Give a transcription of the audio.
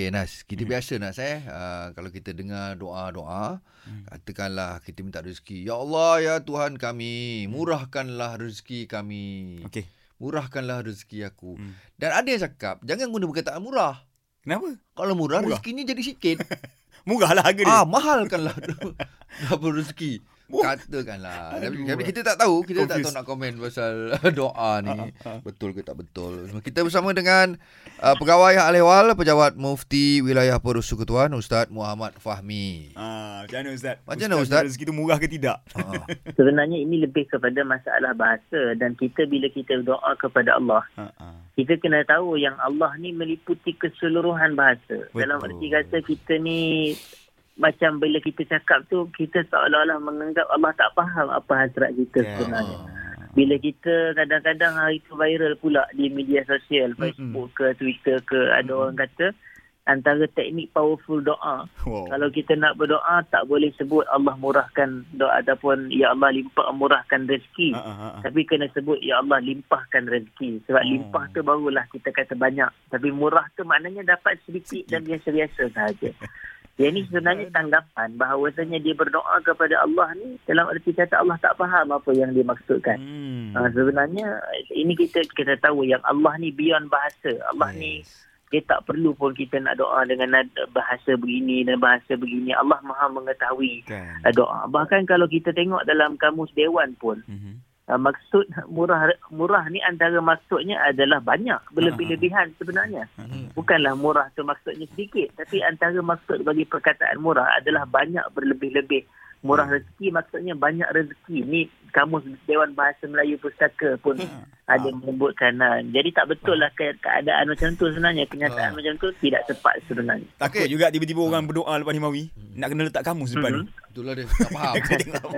Okay Nas, kita hmm. biasa Nas eh. Uh, kalau kita dengar doa-doa, hmm. katakanlah kita minta rezeki. Ya Allah, ya Tuhan kami, murahkanlah rezeki kami. Okey. Murahkanlah rezeki aku. Hmm. Dan ada yang cakap, jangan guna perkataan murah. Kenapa? Kalau murah, Murah. rezeki ni jadi sikit. Murah lah harga dia. ah, mahalkanlah double rezeki. Katakanlah. Tapi, kita tak tahu. Kita tak Confused. tahu nak komen pasal doa ni. Ah, ah. Betul ke tak betul. Kita bersama dengan uh, Pegawai Hak Lehwal, Pejabat Mufti Wilayah Persekutuan, Ustaz Muhammad Fahmi. Ah, macam mana Ustaz? Macam mana, Ustaz? Rezeki tu murah ke tidak? Ah, Sebenarnya ini lebih kepada masalah bahasa dan kita bila kita berdoa kepada Allah, ah. kita kena tahu yang Allah ni meliputi keseluruhan bahasa. Betul. Dalam arti kata kita ni macam bila kita cakap tu kita seolah-olah menganggap Allah tak faham apa hasrat kita Ya. sebenarnya. Bila kita kadang-kadang hari tu viral pula di media sosial, Facebook ke Twitter ke ada orang kata antara teknik powerful doa Wow. kalau kita nak berdoa tak boleh sebut Allah murahkan doa ataupun ya Allah limpah murahkan rezeki. Ah, ah, ah. Tapi kena sebut ya Allah limpahkan rezeki. Sebab Oh. limpah tu barulah kita kata banyak. Tapi murah tu maknanya dapat sedikit dan biasa-biasa sahaja. Yang ini sebenarnya tanggapan bahawasanya dia berdoa kepada Allah ni dalam arti kata Allah tak faham apa yang dia maksudkan. Hmm. Ha, sebenarnya ini kita kita tahu yang Allah ni beyond bahasa. Allah ni dia tak perlu pun kita nak doa dengan bahasa begini dan bahasa begini. Allah Maha mengetahui Kan. uh, doa. Bahkan kalau kita tengok dalam kamus dewan pun Mhm. Uh, maksud murah murah ni antara maksudnya adalah banyak berlebih-lebihan sebenarnya. Hmm. Bukanlah murah tu maksudnya sedikit tapi antara maksud bagi perkataan murah adalah banyak berlebih-lebih. Murah rezeki maksudnya banyak rezeki. Ni kamus Dewan Bahasa Melayu Pustaka pun ada menyebutkan. Uh, jadi tak betul lah ke- keadaan macam tu sebenarnya. Kenyataan Ah. macam tu tidak tepat sebenarnya. Takut juga tiba-tiba orang berdoa lepas ni Mawi. Nak kena letak kamus depan Mhm. ni. itulah dia. Tak faham.